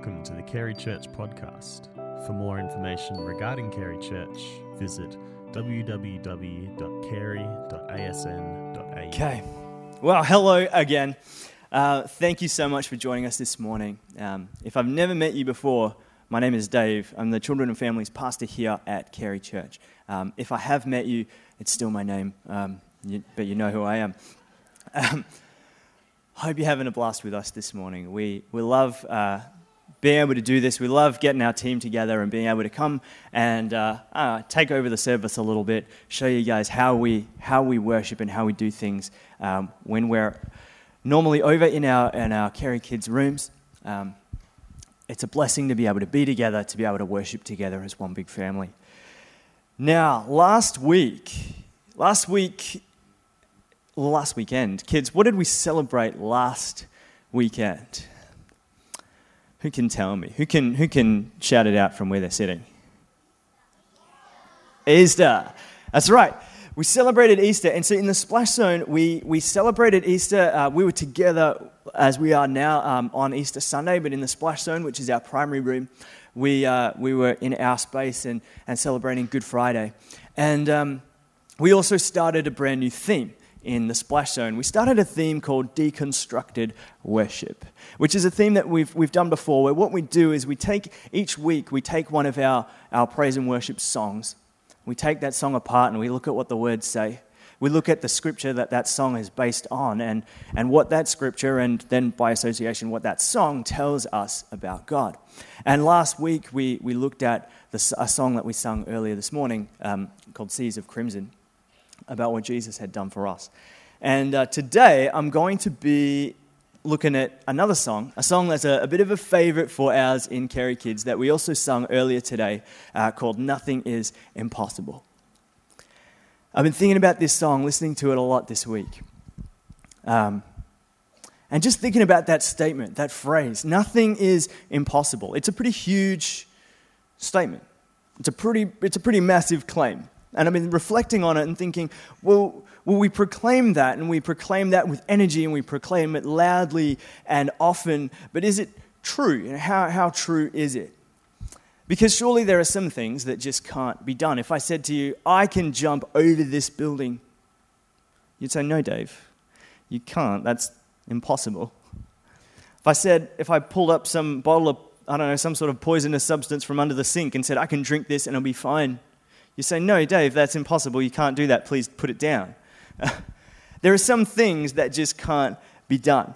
Welcome to the Carey Church podcast. For more information regarding Carey Church, visit www.carey.asn.au. Okay. Well, hello again. Uh, thank you so much for joining us this morning. Um, if I've never met you before, my name is Dave. I'm the Children and Families Pastor here at Carey Church. Um, if I have met you, it's still my name, um, you, but you know who I am. Um, hope you're having a blast with us this morning. We, we love uh, being able to do this. We love getting our team together and being able to come and uh, uh, take over the service a little bit, show you guys how we, how we worship and how we do things um, when we're normally over in our, in our Carey Kids rooms. Um, it's a blessing to be able to be together, to be able to worship together as one big family. Now, last week, last week, last weekend, kids, what did we celebrate last weekend? Who can tell me? Who can, who can shout it out from where they're sitting? Easter. That's right. We celebrated Easter. And so in the splash zone, we, we celebrated Easter. Uh, we were together as we are now um, on Easter Sunday, but in the splash zone, which is our primary room, we, uh, we were in our space and, and celebrating Good Friday. And um, we also started a brand new theme in the Splash Zone, we started a theme called Deconstructed Worship, which is a theme that we've, we've done before, where what we do is we take each week, we take one of our, our praise and worship songs, we take that song apart and we look at what the words say. We look at the scripture that that song is based on and, and what that scripture, and then by association, what that song tells us about God. And last week, we, we looked at the, a song that we sung earlier this morning um, called Seas of Crimson about what Jesus had done for us. And uh, today I'm going to be looking at another song, a song that's a, a, bit of a favorite for ours in Carey Kids that we also sung earlier today uh, called Nothing is Impossible. I've been thinking about this song, listening to it a lot this week. Um, and just thinking about that statement, that phrase, nothing is impossible. It's a pretty huge statement. It's a pretty, it's a pretty massive claim. And I've been reflecting on it and thinking, well, well, we proclaim that and we proclaim that with energy and we proclaim it loudly and often, but is it true? How, how true is it? Because surely there are some things that just can't be done. If I said to you, I can jump over this building, you'd say, no, Dave, you can't. That's impossible. If I said, if I pulled up some bottle of, I don't know, some sort of poisonous substance from under the sink and said, I can drink this and it'll be fine, you say, No, Dave, that's impossible. You can't do that. Please put it down. there are some things that just can't be done.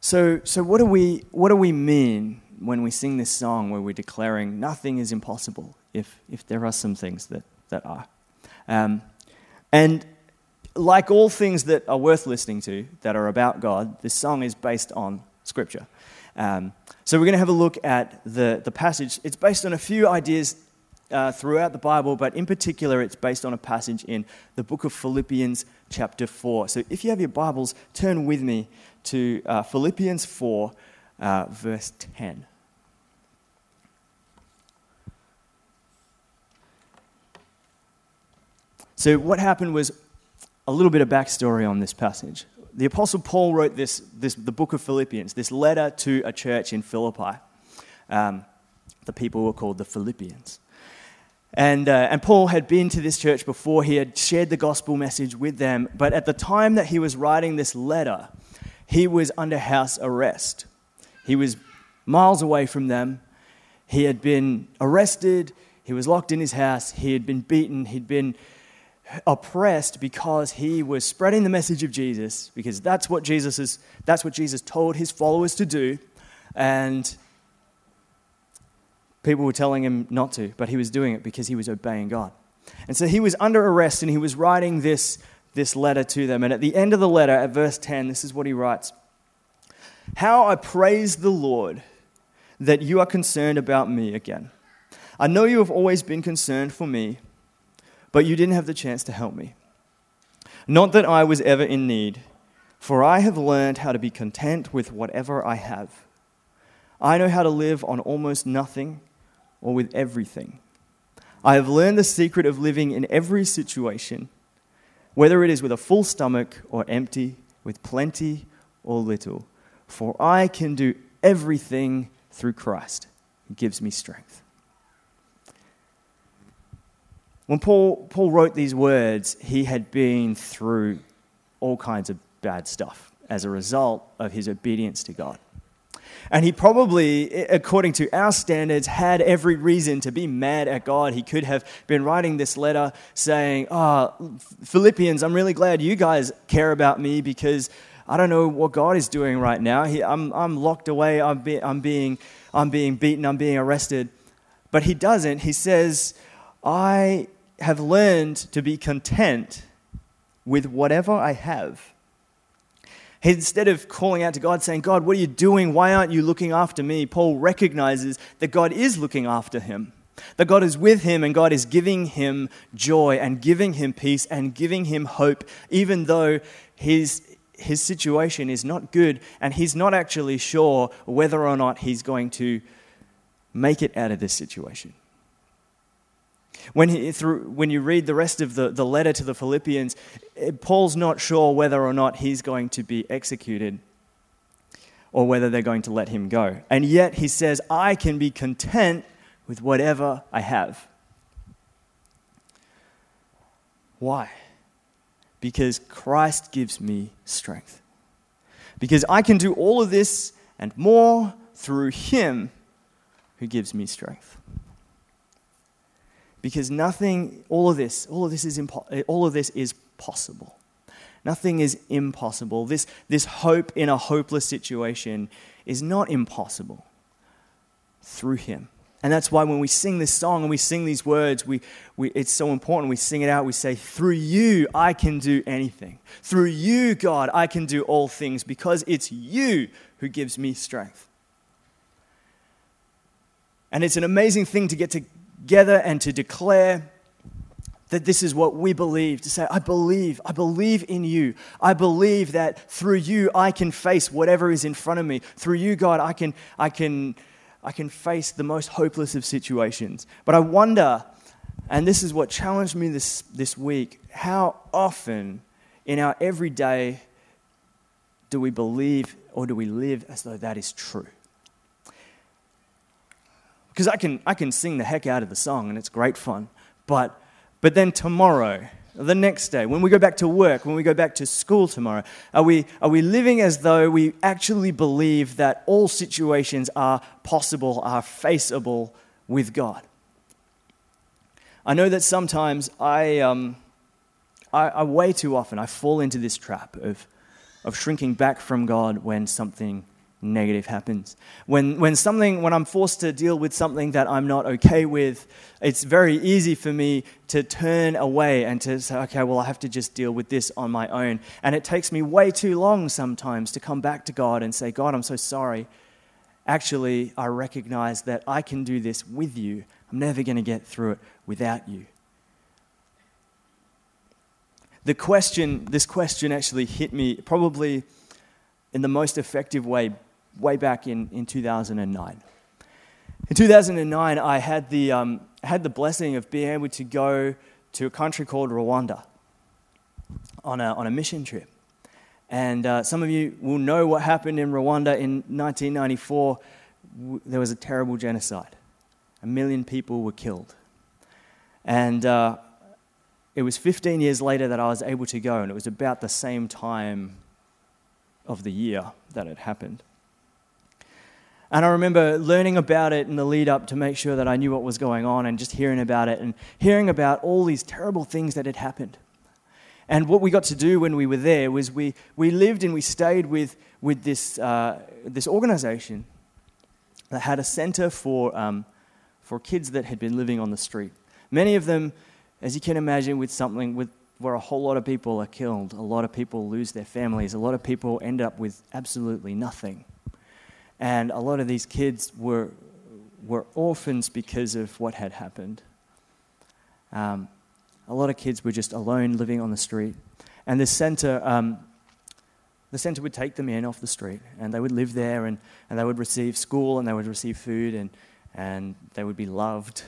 So, so what, do we, what do we mean when we sing this song where we're declaring nothing is impossible if, if there are some things that, that are? Um, and like all things that are worth listening to that are about God, this song is based on Scripture. Um, so we're going to have a look at the, the passage. It's based on a few ideas uh, throughout the Bible, but in particular, it's based on a passage in the book of Philippians, chapter 4. So if you have your Bibles, turn with me to uh, Philippians 4, uh, verse 10. So, what happened was a little bit of backstory on this passage. The Apostle Paul wrote this, this the book of Philippians, this letter to a church in Philippi. Um, the people were called the Philippians. And, uh, and Paul had been to this church before, he had shared the gospel message with them, but at the time that he was writing this letter, he was under house arrest. He was miles away from them. He had been arrested, he was locked in his house, he had been beaten, he'd been oppressed because he was spreading the message of Jesus, because that's what Jesus is, that's what Jesus told his followers to do. And People were telling him not to, but he was doing it because he was obeying God. And so he was under arrest and he was writing this, this letter to them. And at the end of the letter, at verse 10, this is what he writes How I praise the Lord that you are concerned about me again. I know you have always been concerned for me, but you didn't have the chance to help me. Not that I was ever in need, for I have learned how to be content with whatever I have. I know how to live on almost nothing or with everything. I have learned the secret of living in every situation, whether it is with a full stomach or empty, with plenty or little. For I can do everything through Christ who gives me strength. When Paul, Paul wrote these words, he had been through all kinds of bad stuff as a result of his obedience to God. And he probably, according to our standards, had every reason to be mad at God. He could have been writing this letter saying, Oh, Philippians, I'm really glad you guys care about me because I don't know what God is doing right now. He, I'm, I'm locked away, I'm, be, I'm, being, I'm being beaten, I'm being arrested. But he doesn't. He says, I have learned to be content with whatever I have. Instead of calling out to God saying, God, what are you doing? Why aren't you looking after me? Paul recognizes that God is looking after him, that God is with him and God is giving him joy and giving him peace and giving him hope, even though his, his situation is not good and he's not actually sure whether or not he's going to make it out of this situation. When, he, through, when you read the rest of the, the letter to the Philippians, eh, Paul's not sure whether or not he's going to be executed or whether they're going to let him go. And yet he says, I can be content with whatever I have. Why? Because Christ gives me strength. Because I can do all of this and more through Him who gives me strength because nothing, all of this, all of this is, impo- eh, all of this is possible. Nothing is impossible. This, this hope in a hopeless situation is not impossible through Him. And that's why when we sing this song and we sing these words, we, we, it's so important. We sing it out. We say, Through you, I can do anything. Through you, God, I can do all things because it's you who gives me strength. And it's an amazing thing to get to together and to declare that this is what we believe to say, I believe, I believe in you. I believe that through you I can face whatever is in front of me. Through you, God, I can, I can, I can face the most hopeless of situations. But I wonder, and this is what challenged me this, this week, how often in our everyday do we believe or do we live as though that is true? Because I can, I can sing the heck out of the song and it's great fun. But, but then tomorrow, the next day, when we go back to work, when we go back to school tomorrow, are we, are we living as though we actually believe that all situations are possible, are faceable with God? I know that sometimes I, um, I, I way too often I fall into this trap of, of shrinking back from God when something negative happens. When, when, something, when I'm forced to deal with something that I'm not okay with, it's very easy for me to turn away and to say, okay, well, I have to just deal with this on my own. And it takes me way too long sometimes to come back to God and say, God, I'm so sorry. Actually, I recognize that I can do this with you. I'm never going to get through it without you. The question, this question actually hit me probably in the most effective way way back in, in 2009. In 2009, I had the, um, had the blessing of being able to go to a country called Rwanda on a, on a mission trip. And uh, some of you will know what happened in Rwanda in 1994. There was a terrible genocide. A million people were killed. And uh, it was 15 years later that I was able to go, and it was about the same time of the year that it happened. And I remember learning about it in the lead up to make sure that I knew what was going on and just hearing about it and hearing about all these terrible things that had happened. And what we got to do when we were there was we, we lived and we stayed with, with this, uh, this organization that had a center for, um, for kids that had been living on the street. Many of them, as you can imagine, with something with, where a whole lot of people are killed, a lot of people lose their families, a lot of people end up with absolutely nothing. And a lot of these kids were, were orphans because of what had happened. Um, a lot of kids were just alone living on the street. And the center, um, the center would take them in off the street and they would live there and, and they would receive school and they would receive food and, and they would be loved.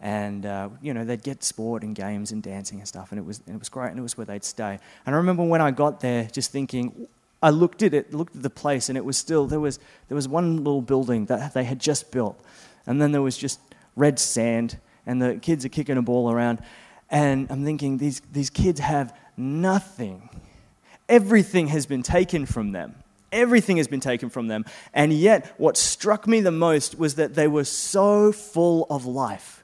And, uh, you know, they'd get sport and games and dancing and stuff and it was, and it was great and it was where they'd stay. And I remember when I got there just thinking, I looked at it, looked at the place, and it was still, there was, there was one little building that they had just built. And then there was just red sand, and the kids are kicking a ball around. And I'm thinking, these, these kids have nothing. Everything has been taken from them. Everything has been taken from them. And yet, what struck me the most was that they were so full of life.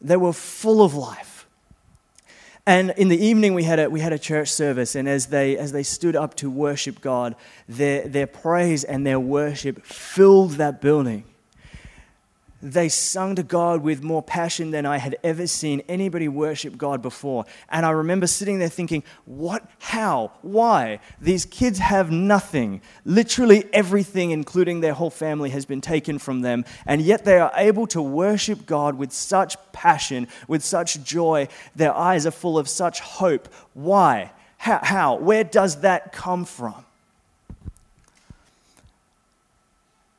They were full of life. And in the evening, we had a, we had a church service, and as they, as they stood up to worship God, their, their praise and their worship filled that building they sung to God with more passion than I had ever seen anybody worship God before. And I remember sitting there thinking, what, how, why? These kids have nothing. Literally everything, including their whole family, has been taken from them. And yet they are able to worship God with such passion, with such joy. Their eyes are full of such hope. Why? How? how? Where does that come from?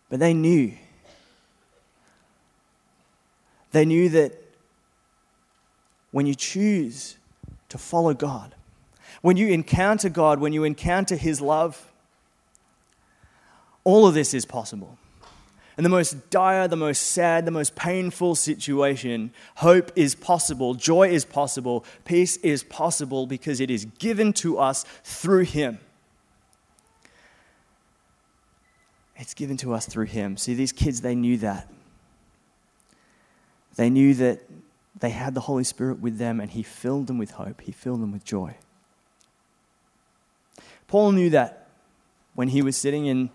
But they knew they knew that when you choose to follow God, when you encounter God, when you encounter His love, all of this is possible. In the most dire, the most sad, the most painful situation, hope is possible, joy is possible, peace is possible because it is given to us through Him. It's given to us through Him. See, these kids, they knew that. They knew that they had the Holy Spirit with them and He filled them with hope, He filled them with joy. Paul knew that when he was sitting in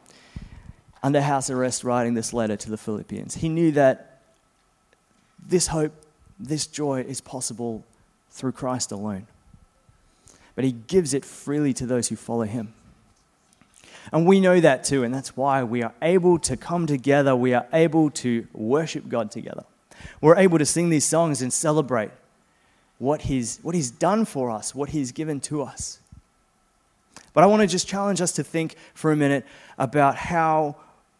under house arrest writing this letter to the Philippians. He knew that this hope, this joy is possible through Christ alone. But he gives it freely to those who follow him. And we know that too, and that's why we are able to come together, we are able to worship God together we're able to sing these songs and celebrate what he's, what he's done for us, what He's given to us. But I want to just challenge us to think for a minute about how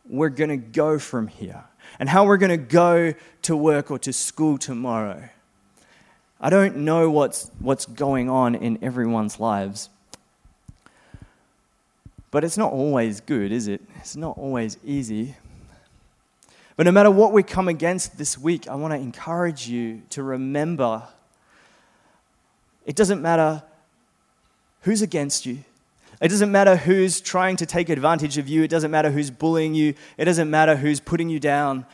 we're going to go from here and how we're going to go to work or to school tomorrow. I don't know what's, what's going on in everyone's lives. But it's not always good, is it? It's not always easy. But no matter what we come against this week, I want to encourage you to remember it doesn't matter who's against you. It doesn't matter who's trying to take advantage of you. It doesn't matter who's bullying you. It doesn't matter who's putting you down.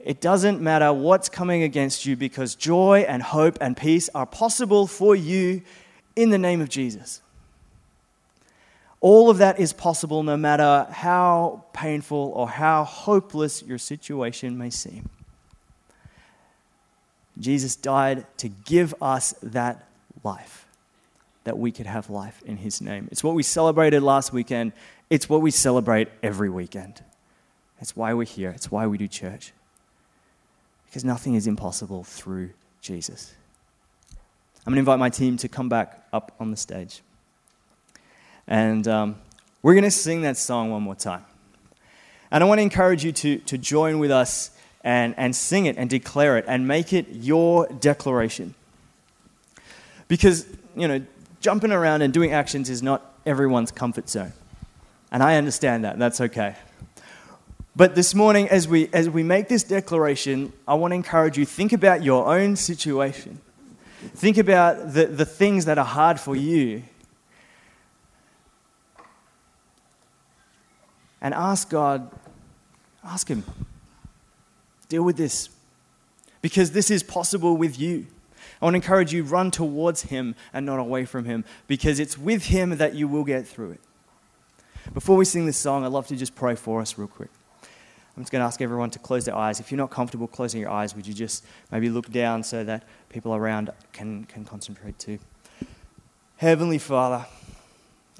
It doesn't matter what's coming against you because joy and hope and peace are possible for you in the name of Jesus. All of that is possible no matter how painful or how hopeless your situation may seem. Jesus died to give us that life, that we could have life in His name. It's what we celebrated last weekend, it's what we celebrate every weekend. It's why we're here, it's why we do church. Because nothing is impossible through Jesus. I'm going to invite my team to come back up on the stage. And um, we're going to sing that song one more time. And I want to encourage you to, to join with us and, and sing it and declare it and make it your declaration. Because, you know, jumping around and doing actions is not everyone's comfort zone. And I understand that. That's okay. But this morning, as we, as we make this declaration, I want to encourage you think about your own situation. Think about the, the things that are hard for you and ask God, ask Him, deal with this. Because this is possible with you. I want to encourage you, run towards Him and not away from Him, because it's with Him that you will get through it. Before we sing this song, I'd love to just pray for us real quick. I'm just going to ask everyone to close their eyes. If you're not comfortable closing your eyes, would you just maybe look down so that people around can, can concentrate too? Heavenly Father,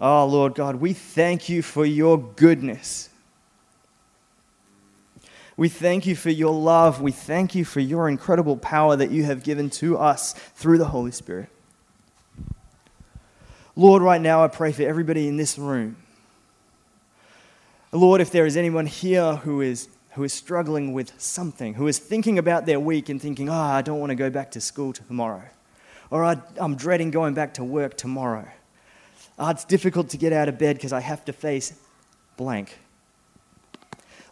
Oh, Lord God, we thank you for your goodness. We thank you for your love. We thank you for your incredible power that you have given to us through the Holy Spirit. Lord, right now I pray for everybody in this room. Lord, if there is anyone here who is, who is struggling with something, who is thinking about their week and thinking, oh, I don't want to go back to school tomorrow, or I'm dreading going back to work tomorrow. Oh, it's difficult to get out of bed because I have to face blank.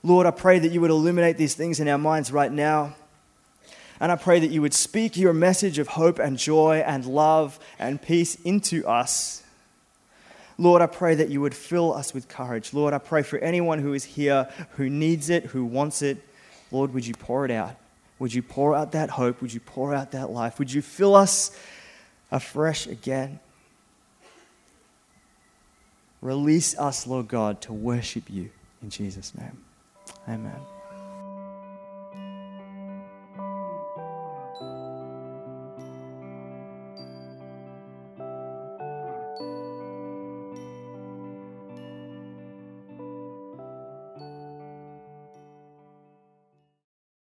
Lord, I pray that you would illuminate these things in our minds right now. And I pray that you would speak your message of hope and joy and love and peace into us. Lord, I pray that you would fill us with courage. Lord, I pray for anyone who is here who needs it, who wants it. Lord, would you pour it out? Would you pour out that hope? Would you pour out that life? Would you fill us afresh again? Release us, Lord God, to worship you in Jesus' name. Amen.